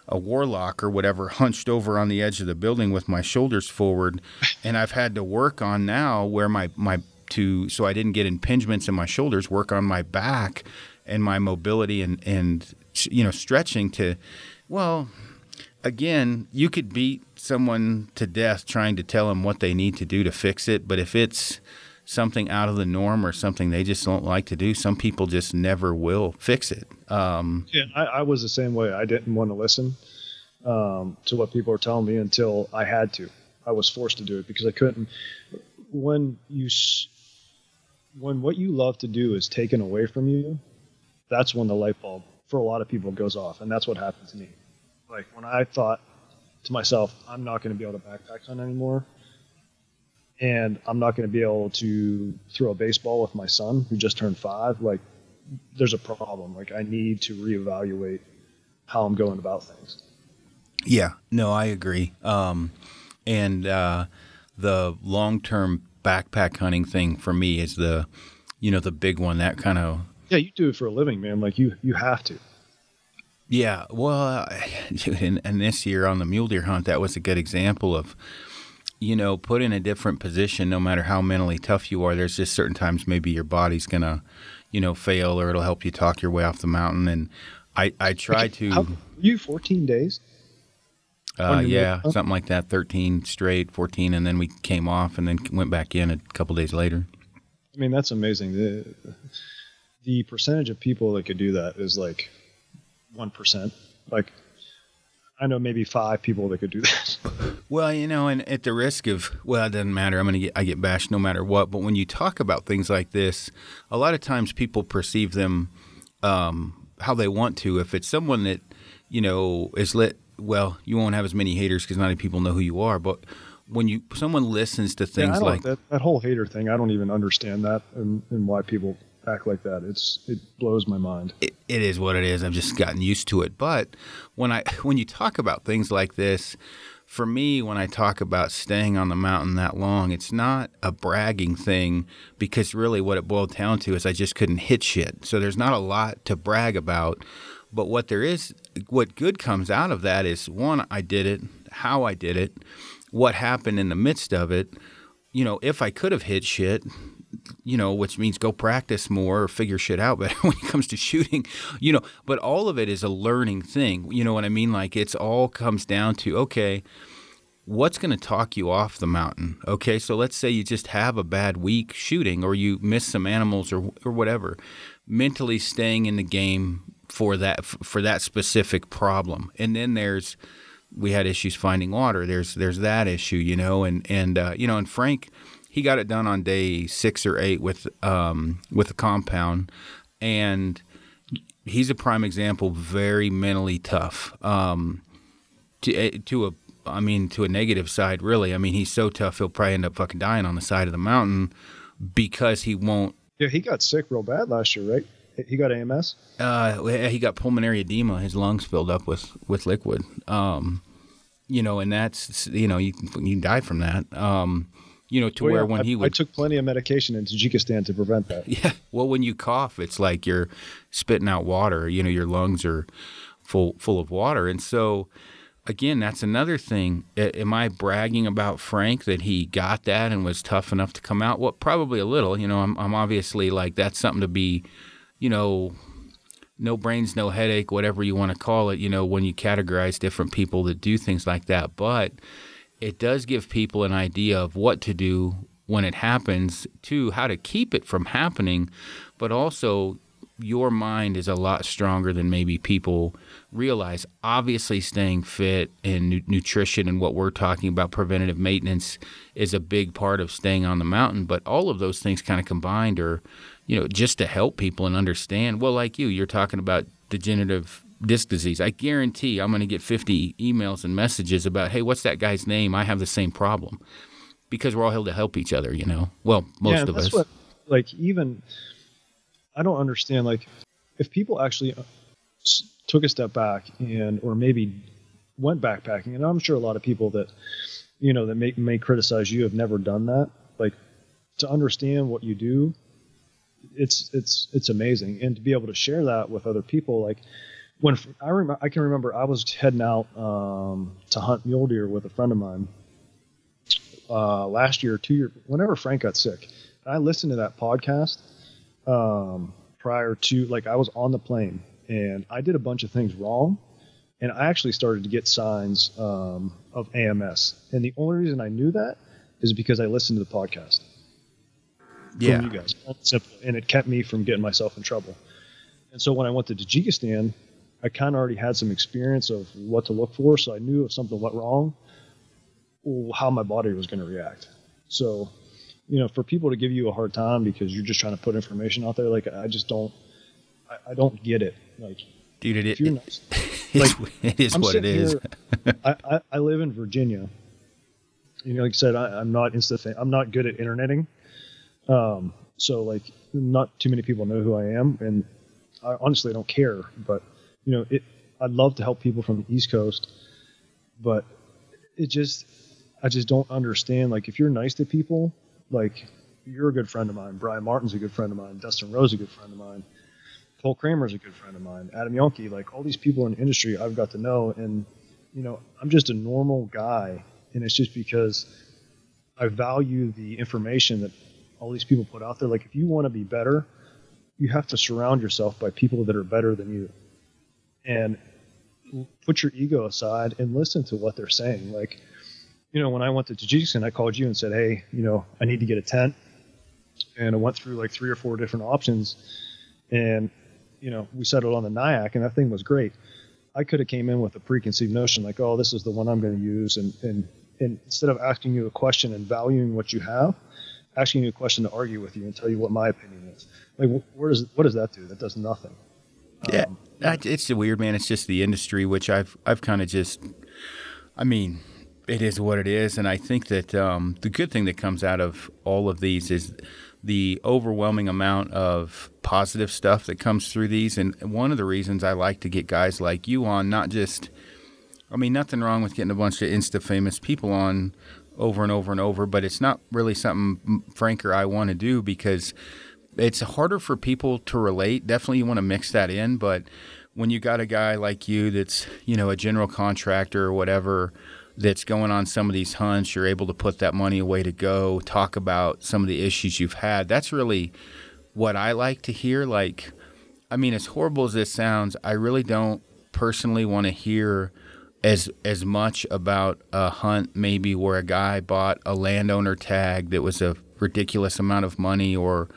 a warlock or whatever, hunched over on the edge of the building with my shoulders forward, and I've had to work on now where my my to so I didn't get impingements in my shoulders, work on my back and my mobility and and you know stretching to well again, you could beat someone to death trying to tell them what they need to do to fix it, but if it's something out of the norm or something they just don't like to do, some people just never will fix it. Um, yeah, I, I, was the same way. I didn't want to listen um, to what people were telling me until I had to. I was forced to do it because I couldn't. When you, when what you love to do is taken away from you, that's when the light bulb for a lot of people goes off, and that's what happened to me. Like when I thought to myself, I'm not going to be able to backpack hunt anymore, and I'm not going to be able to throw a baseball with my son who just turned five. Like, there's a problem. Like, I need to reevaluate how I'm going about things. Yeah, no, I agree. Um, and uh, the long term backpack hunting thing for me is the, you know, the big one. That kind of yeah, you do it for a living, man. Like you, you have to. Yeah, well, [LAUGHS] and, and this year on the mule deer hunt, that was a good example of, you know, put in a different position. No matter how mentally tough you are, there's just certain times maybe your body's gonna, you know, fail, or it'll help you talk your way off the mountain. And I, I try to. How, you 14 days. Uh, yeah, something like that. 13 straight, 14, and then we came off, and then went back in a couple days later. I mean, that's amazing. The the percentage of people that could do that is like one percent. Like I know maybe five people that could do [LAUGHS] that. Well, you know, and at the risk of well, it doesn't matter. I'm gonna get I get bashed no matter what. But when you talk about things like this, a lot of times people perceive them um, how they want to. If it's someone that you know is lit, well, you won't have as many haters because not many people know who you are. But when you someone listens to things yeah, like that, that whole hater thing, I don't even understand that and, and why people act like that. It's it blows my mind. It, it is what it is. I've just gotten used to it. But when I [LAUGHS] when you talk about things like this, for me, when I talk about staying on the mountain that long, it's not a bragging thing because really what it boiled down to is I just couldn't hit shit. So there's not a lot to brag about. But what there is, what good comes out of that is one, I did it, how I did it, what happened in the midst of it. You know, if I could have hit shit, you know, which means go practice more or figure shit out better [LAUGHS] when it comes to shooting, you know, but all of it is a learning thing. You know what I mean? Like it's all comes down to, okay, what's going to talk you off the mountain? Okay, so let's say you just have a bad week shooting or you miss some animals or, or whatever. Mentally staying in the game for that for that specific problem. And then there's we had issues finding water. There's there's that issue, you know, and and uh, you know, and Frank he got it done on day six or eight with um, with a compound, and he's a prime example. Very mentally tough. Um, to eh, to a I mean to a negative side, really. I mean he's so tough he'll probably end up fucking dying on the side of the mountain because he won't. Yeah, he got sick real bad last year, right? He got AMS. Uh, he got pulmonary edema. His lungs filled up with with liquid. Um, you know, and that's you know you you died from that. Um, you know, to well, where yeah, when I, he would. I took plenty of medication in Tajikistan to prevent that. Yeah. Well, when you cough, it's like you're spitting out water. You know, your lungs are full full of water, and so again, that's another thing. Am I bragging about Frank that he got that and was tough enough to come out? Well, probably a little. You know, I'm, I'm obviously like that's something to be, you know, no brains, no headache, whatever you want to call it, you know, when you categorize different people that do things like that. But it does give people an idea of what to do when it happens, to how to keep it from happening, but also your mind is a lot stronger than maybe people realize. Obviously, staying fit and nu- nutrition and what we're talking about, preventative maintenance, is a big part of staying on the mountain. But all of those things kind of combined are, you know, just to help people and understand. Well, like you, you're talking about degenerative disc disease. I guarantee I'm going to get 50 emails and messages about, hey, what's that guy's name? I have the same problem. Because we're all here to help each other, you know. Well, most yeah, of us. What, like even I don't understand like if people actually uh, took a step back and or maybe went backpacking and I'm sure a lot of people that you know that may may criticize you have never done that like to understand what you do it's it's it's amazing and to be able to share that with other people like when I remember I can remember I was heading out um, to hunt mule deer with a friend of mine uh, last year two years whenever Frank got sick I listened to that podcast um, prior to like I was on the plane and I did a bunch of things wrong, and I actually started to get signs um, of AMS. And the only reason I knew that is because I listened to the podcast. Yeah, you guys, simple, and it kept me from getting myself in trouble. And so when I went to Tajikistan, I kind of already had some experience of what to look for, so I knew if something went wrong, how my body was going to react. So you know, for people to give you a hard time because you're just trying to put information out there, like I just don't, I, I don't get it. Like, dude, it, you're nice, [LAUGHS] like, it [LAUGHS] is I'm what it is. Here, I, I, I, live in Virginia. You know, like I said, I, am not insta, I'm not good at interneting. Um, so like, not too many people know who I am, and I honestly don't care. But you know, it, I'd love to help people from the East Coast, but it just, I just don't understand. Like, if you're nice to people like you're a good friend of mine. Brian Martin's a good friend of mine. Dustin Rose a good friend of mine. Cole Kramer's a good friend of mine. Adam Janke, like all these people in the industry I've got to know. And, you know, I'm just a normal guy. And it's just because I value the information that all these people put out there. Like, if you want to be better, you have to surround yourself by people that are better than you. And put your ego aside and listen to what they're saying. Like, you know, when I went to Tajikistan, I called you and said, hey, you know, I need to get a tent. And I went through like three or four different options. And, you know, we settled on the Nahanni, and that thing was great. I could have came in with a preconceived notion like, oh, this is the one I'm going to use. And, and, and instead of asking you a question and valuing what you have, asking you a question to argue with you and tell you what my opinion is. Like, where does, what does that do? That does nothing. Yeah. Um, it's weird, man. It's just the industry, which I've, I've kind of just, I mean, it is what it is, and I think that um, the good thing that comes out of all of these is the overwhelming amount of positive stuff that comes through these. And one of the reasons I like to get guys like you on, not just, I mean, nothing wrong with getting a bunch of insta famous people on over and over and over, but it's not really something Frank or I want to do because it's harder for people to relate. Definitely, you want to mix that in, but when you got a guy like you that's you know a general contractor or whatever that's going on some of these hunts, you're able to put that money away to go, talk about some of the issues you've had. That's really what I like to hear. Like, I mean, as horrible as this sounds, I really don't personally want to hear as as much about a hunt maybe where a guy bought a landowner tag that was a ridiculous amount of money or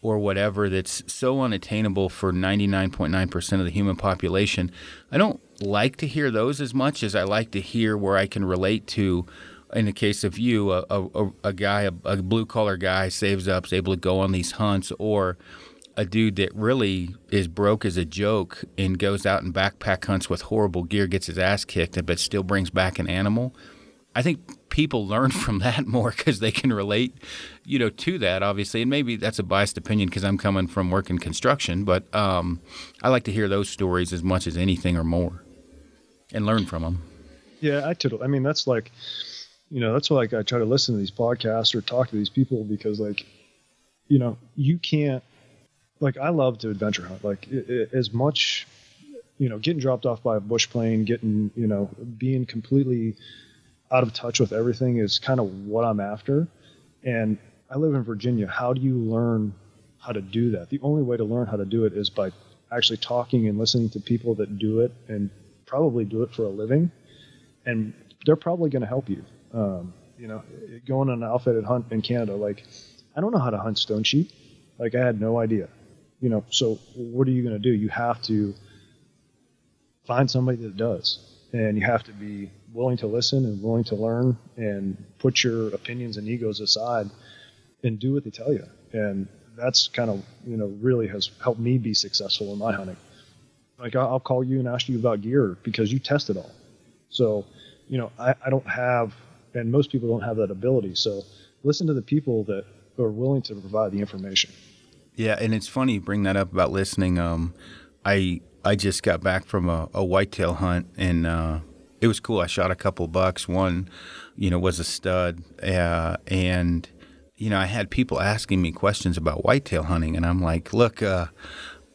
or whatever that's so unattainable for 99.9% of the human population. I don't like to hear those as much as I like to hear where I can relate to. In the case of you, a, a, a guy, a, a blue collar guy, saves up, is able to go on these hunts, or a dude that really is broke as a joke and goes out and backpack hunts with horrible gear, gets his ass kicked, but still brings back an animal. I think people learn [LAUGHS] from that more because they can relate, you know, to that obviously. And maybe that's a biased opinion because I'm coming from working construction, but um, I like to hear those stories as much as anything or more and learn from them. Yeah, I totally. I mean, that's like, you know, that's why like I try to listen to these podcasts or talk to these people because like, you know, you can't. Like I love to adventure hunt. Like it, it, as much, you know, getting dropped off by a bush plane, getting you know, being completely out of touch with everything is kind of what I'm after. And I live in Virginia. How do you learn how to do that? The only way to learn how to do it is by actually talking and listening to people that do it and probably do it for a living, and they're probably going to help you. Um, you know, going on an outfitted hunt in Canada, like I don't know how to hunt stone sheep. Like I had no idea. You know, so what are you going to do? You have to find somebody that does, and you have to be willing to listen and willing to learn and put your opinions and egos aside and do what they tell you. And that's kind of you know really has helped me be successful in my hunting. Like I'll call you and ask you about gear because you test it all. So you know I, I don't have, and most people don't have that ability. So listen to the people that are willing to provide the information. Yeah, and it's funny you bring that up about listening. Um, I I just got back from a, a whitetail hunt and uh, it was cool. I shot a couple bucks. One, you know, was a stud, uh, and you know, I had people asking me questions about whitetail hunting, and I'm like, look, uh,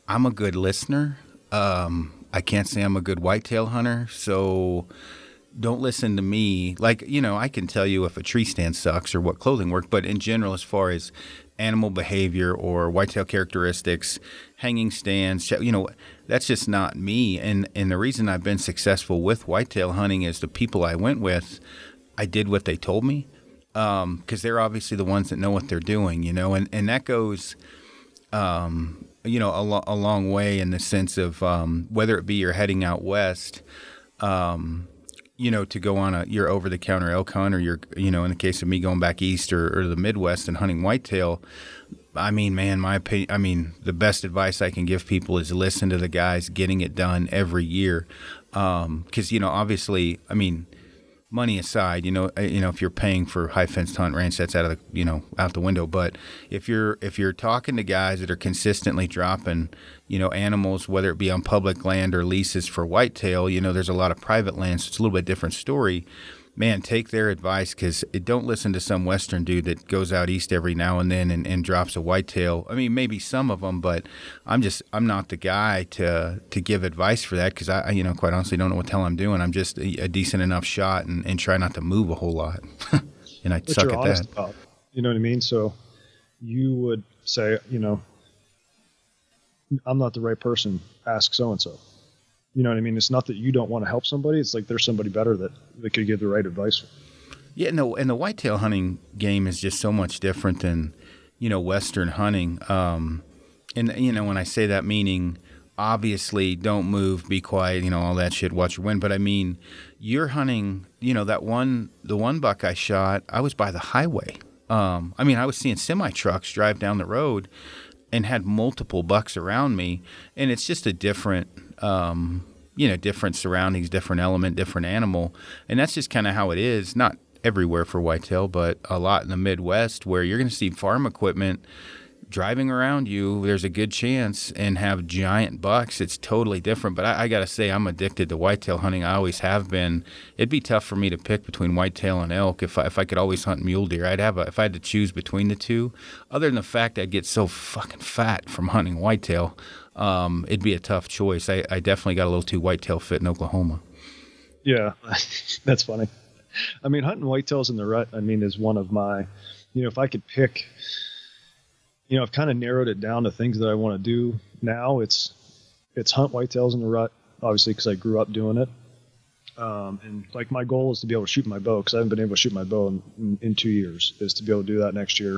I'm a good listener. Um, I can't say I'm a good whitetail hunter, so don't listen to me. Like, you know, I can tell you if a tree stand sucks or what clothing work, but in general, as far as animal behavior or whitetail characteristics, hanging stands, you know, that's just not me. And and the reason I've been successful with whitetail hunting is the people I went with, I did what they told me because um, they're obviously the ones that know what they're doing, you know, and, and that goes, um, you know, a, lo- a, long way in the sense of um, whether it be you're heading out west, um, you know, to go on a your over the counter elk hunt, or you're, you know, in the case of me going back east or, or the Midwest and hunting whitetail. I mean, man, my opinion. I mean, the best advice I can give people is listen to the guys getting it done every year, because um, you know, obviously, I mean money aside, you know, uh, you know, if you're paying for high fenced hunt ranch, that's out of the, you know, out the window. But if you're if you're talking to guys that are consistently dropping, you know, animals, whether it be on public land or leases for whitetail, you know, there's a lot of private land, so it's a little bit different story man, take their advice because don't listen to some Western dude that goes out east every now and then and, and drops a whitetail. I mean, maybe some of them, but I'm just I'm not the guy to to give advice for that because I, you know, quite honestly, don't know what the hell I'm doing. I'm just a, a decent enough shot and, and try not to move a whole lot, [LAUGHS] and I but suck at that. About, you know what I mean? So you would say, you know, I'm not the right person. Ask so and so. You know what I mean? It's not that you don't want to help somebody. It's like there's somebody better that, that could give the right advice. Yeah, no, and the whitetail hunting game is just so much different than, you know, Western hunting. Um, and, you know, when I say that, meaning obviously don't move, be quiet, you know, all that shit, watch your wind. But I mean, you're hunting, you know, that one, the one buck I shot, I was by the highway. Um, I mean, I was seeing semi trucks drive down the road and had multiple bucks around me. And it's just a different, um, you know, different surroundings, different element, different animal, and that's just kind of how it is. Not everywhere for whitetail, but a lot in the Midwest where you're going to see farm equipment driving around you, there's a good chance, and have giant bucks. It's totally different. But I, I got to say, I'm addicted to whitetail hunting. I always have been. It'd be tough for me to pick between whitetail and elk if I, if I could always hunt mule deer. I'd have a, if I had to choose between the two. Other than the fact I'd get so fucking fat from hunting whitetail, um, it'd be a tough choice. I, I definitely got a little too whitetail fit in Oklahoma. Yeah, [LAUGHS] that's funny. I mean, hunting whitetails in the rut, I mean, is one of my, you know, if I could pick, you know, I've kind of narrowed it down to things that I want to do now. It's, it's hunt whitetails in the rut, obviously, because I grew up doing it. Um, and like my goal is to be able to shoot my bow because I haven't been able to shoot my bow in, in, in, two years. Is to be able to do that next year.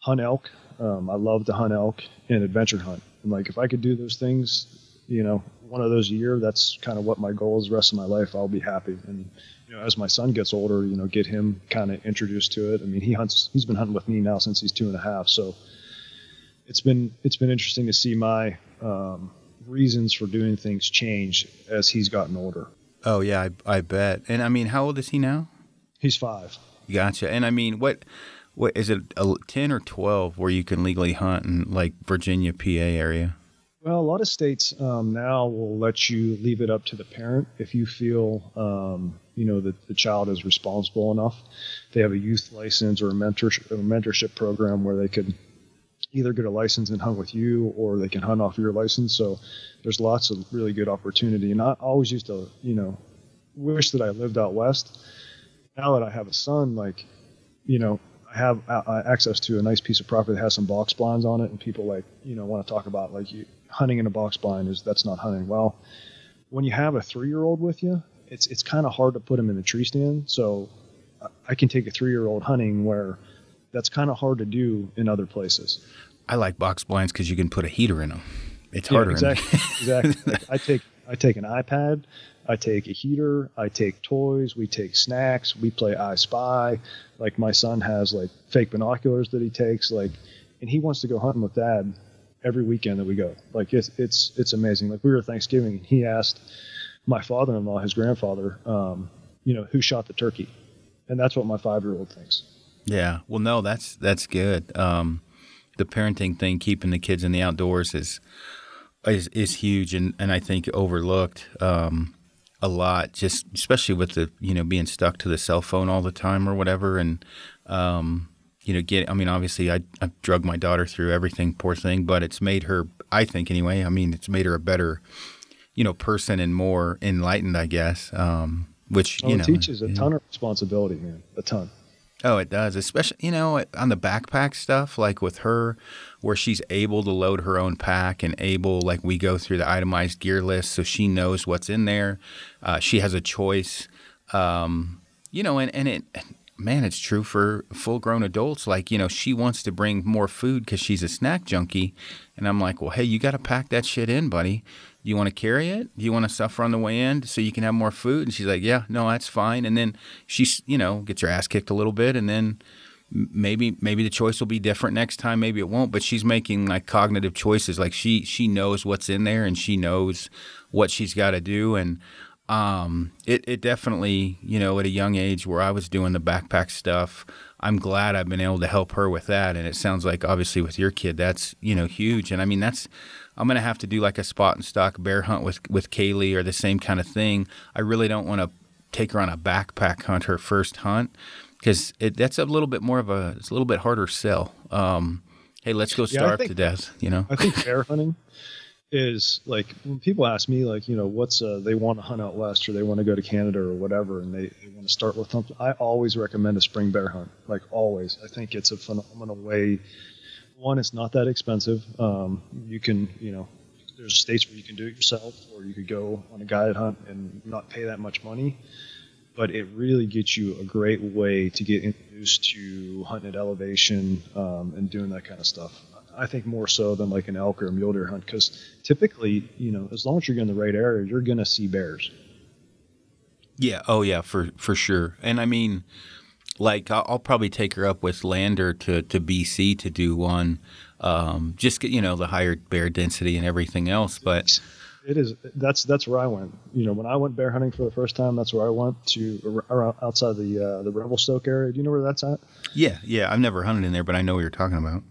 Hunt elk. Um, I love to hunt elk and adventure hunt. And like if I could do those things, you know, one of those a year, that's kind of what my goal is. The rest of my life, I'll be happy. And you know, as my son gets older, you know, get him kind of introduced to it. I mean, he hunts. He's been hunting with me now since he's two and a half. So it's been it's been interesting to see my um, reasons for doing things change as he's gotten older. Oh yeah, I, I bet. And I mean, how old is he now? He's five. Gotcha. And I mean, what what is it? A, Ten or twelve where you can legally hunt in like Virginia, PA area? Well, a lot of states um, now will let you leave it up to the parent if you feel, um, you know, that the child is responsible enough. They have a youth license or a mentorship, a mentorship program where they could either get a license and hunt with you, or they can hunt off your license. So there's lots of really good opportunity. And I always used to, you know, wish that I lived out west. Now that I have a son, like, you know, have uh, access to a nice piece of property that has some box blinds on it, and people like, you know, want to talk about like you hunting in a box blind is that's not hunting. Well, when you have a three year old with you, it's it's kind of hard to put him in the tree stand. So I can take a three year old hunting where that's kind of hard to do in other places. I like box blinds because you can put a heater in them. It's harder. Yeah, exactly. [LAUGHS] exactly. Like I take I take an iPad, I take a heater, I take toys, we take snacks, we play I Spy. Like my son has like fake binoculars that he takes, like, and he wants to go hunting with dad every weekend that we go. Like it's it's it's amazing. Like we were Thanksgiving, and he asked my father-in-law, his grandfather, um, you know, who shot the turkey, and that's what my five-year-old thinks. Yeah. Well, no, that's that's good. Um, the parenting thing, keeping the kids in the outdoors is is is huge, and and I think overlooked. Um, a lot, just especially with the you know being stuck to the cell phone all the time or whatever, and um, you know get. I mean, obviously, I I drug my daughter through everything, poor thing, but it's made her. I think anyway. I mean, it's made her a better, you know, person and more enlightened, I guess. Um, which well, you it know teaches a yeah. ton of responsibility, man, a ton. Oh, it does, especially you know on the backpack stuff, like with her, where she's able to load her own pack and able, like we go through the itemized gear list, so she knows what's in there. Uh, she has a choice, um, you know, and and it, man, it's true for full-grown adults. Like you know, she wants to bring more food because she's a snack junkie, and I'm like, well, hey, you got to pack that shit in, buddy. Do you want to carry it? Do you want to suffer on the way in so you can have more food? And she's like, yeah, no, that's fine. And then she's, you know, gets her ass kicked a little bit, and then maybe maybe the choice will be different next time. Maybe it won't. But she's making like cognitive choices. Like she she knows what's in there, and she knows what she's got to do. And um, it it definitely, you know, at a young age where I was doing the backpack stuff. I'm glad I've been able to help her with that. And it sounds like obviously with your kid, that's you know huge. And I mean that's I'm gonna have to do like a spot and stock bear hunt with with Kaylee or the same kind of thing. I really don't want to take her on a backpack hunt her first hunt because that's a little bit more of a it's a little bit harder sell. Um, hey, let's go starve think, to death. You know, I think bear hunting is like when people ask me like you know what's uh, they want to hunt out west or they want to go to Canada or whatever and they, they want to start with something. I always recommend a spring bear hunt. Like always, I think it's a phenomenal way. One, it's not that expensive. Um, you can you know there's states where you can do it yourself or you could go on a guided hunt and not pay that much money but it really gets you a great way to get introduced to hunting at elevation um, and doing that kind of stuff. I think more so than like an elk or a mule deer hunt because typically, you know, as long as you're in the right area, you're going to see bears. Yeah. Oh, yeah. For for sure. And I mean, like I'll, I'll probably take her up with Lander to to BC to do one. Um, just get you know the higher bear density and everything else, but it is that's that's where I went. You know, when I went bear hunting for the first time, that's where I went to around outside the uh, the Revelstoke area. Do you know where that's at? Yeah, yeah. I've never hunted in there, but I know what you're talking about.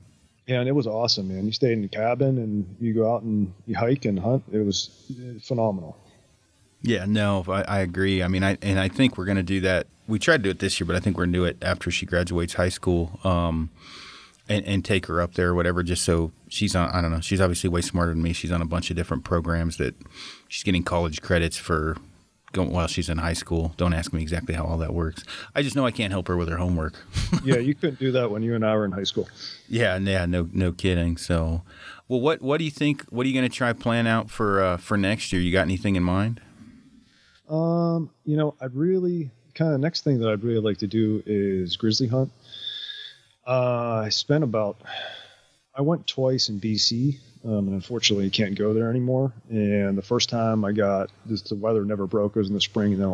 Yeah, and it was awesome, man. You stayed in a cabin and you go out and you hike and hunt. It was phenomenal. Yeah, no, I, I agree. I mean, I and I think we're gonna do that. We tried to do it this year, but I think we're gonna do it after she graduates high school. Um, and, and take her up there or whatever, just so she's on. I don't know. She's obviously way smarter than me. She's on a bunch of different programs that she's getting college credits for going while she's in high school. Don't ask me exactly how all that works. I just know I can't help her with her homework. [LAUGHS] yeah, you couldn't do that when you and I were in high school. Yeah, yeah, no, no kidding. So, well, what what do you think? What are you going to try plan out for uh, for next year? You got anything in mind? Um, you know, I'd really kind of next thing that I'd really like to do is grizzly hunt. Uh, I spent about, I went twice in BC, um, and unfortunately can't go there anymore. And the first time I got, just the weather never broke. It was in the spring, and then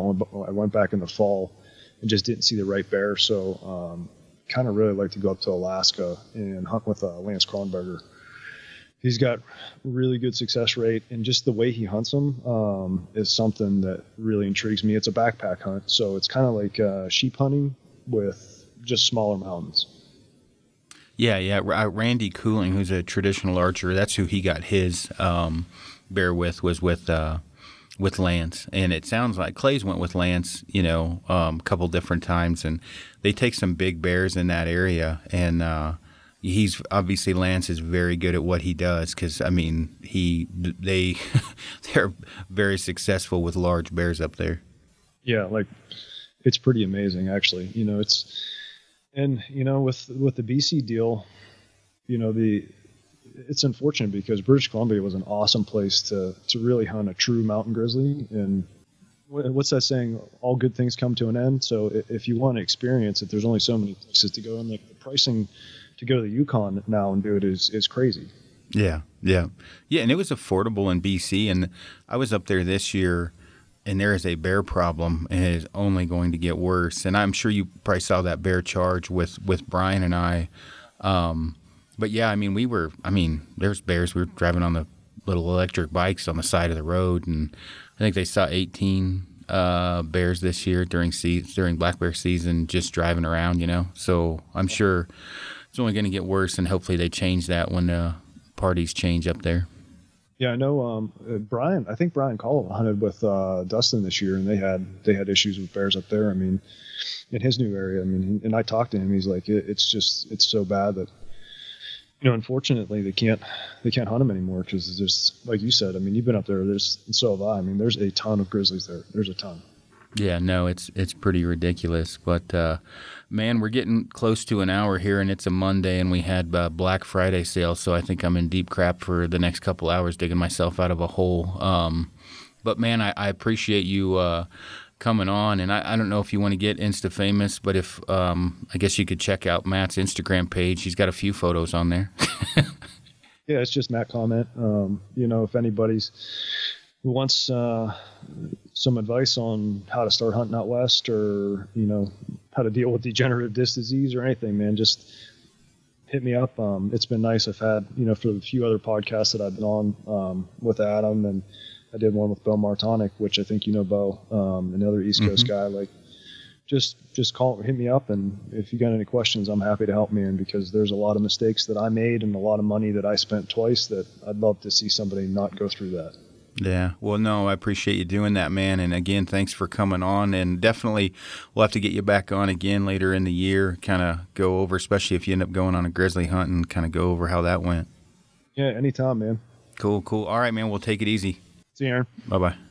I went back in the fall and just didn't see the right bear. So, um, kind of really like to go up to Alaska and hunt with uh, Lance Kronberger. He's got really good success rate, and just the way he hunts them um, is something that really intrigues me. It's a backpack hunt, so it's kind of like uh, sheep hunting with just smaller mountains. Yeah, yeah. Uh, Randy Cooling, who's a traditional archer, that's who he got his um, bear with. Was with uh, with Lance, and it sounds like Clay's went with Lance. You know, um, a couple different times, and they take some big bears in that area, and uh, he's obviously Lance is very good at what he does because I mean he they [LAUGHS] they're very successful with large bears up there. Yeah, like it's pretty amazing actually. You know, it's and you know with with the BC deal, you know the it's unfortunate because British Columbia was an awesome place to to really hunt a true mountain grizzly. And what's that saying? All good things come to an end. So if you want to experience it, there's only so many places to go, and like the pricing to go to the Yukon now and do it is is crazy. Yeah, yeah, yeah, and it was affordable in BC, and I was up there this year, and there is a bear problem, and it is only going to get worse. And I'm sure you probably saw that bear charge with with Brian and I. Um, but yeah, I mean, we were, I mean, there's bears. We were driving on the little electric bikes on the side of the road, and I think they saw 18 uh, bears this year during se- during black bear season, just driving around. You know, so I'm sure it's only going to get worse, and hopefully they change that when the parties change up there. Yeah, I know. Um, uh, Brian, I think Brian Call hunted with uh, Dustin this year, and they had they had issues with bears up there. I mean, in his new area. I mean, and I talked to him. He's like, it, it's just it's so bad that you know, unfortunately, they can't they can't hunt them anymore because there's like you said. I mean, you've been up there. There's and so have I. I mean, there's a ton of grizzlies there. There's a ton. Yeah, no, it's it's pretty ridiculous. But uh, man, we're getting close to an hour here, and it's a Monday, and we had uh, Black Friday sale, so I think I'm in deep crap for the next couple hours, digging myself out of a hole. Um, but man, I, I appreciate you uh, coming on, and I, I, don't know if you want to get Insta famous, but if um, I guess you could check out Matt's Instagram page. He's got a few photos on there. [LAUGHS] yeah, it's just Matt Comment. Um, you know, if anybody's who wants uh, some advice on how to start hunting out west, or you know how to deal with degenerative disc disease or anything, man, just hit me up. Um, it's been nice. I've had you know for the few other podcasts that I've been on um, with Adam and I did one with Bo Martonic, which I think you know Bo, um, another East Coast mm-hmm. guy. Like, just just call, hit me up, and if you got any questions, I'm happy to help me. And because there's a lot of mistakes that I made and a lot of money that I spent twice, that I'd love to see somebody not go through that. Yeah. Well, no, I appreciate you doing that, man. And again, thanks for coming on. And definitely, we'll have to get you back on again later in the year, kind of go over, especially if you end up going on a grizzly hunt and kind of go over how that went. Yeah, anytime, man. Cool, cool. All right, man. We'll take it easy. See you, Aaron. Bye bye.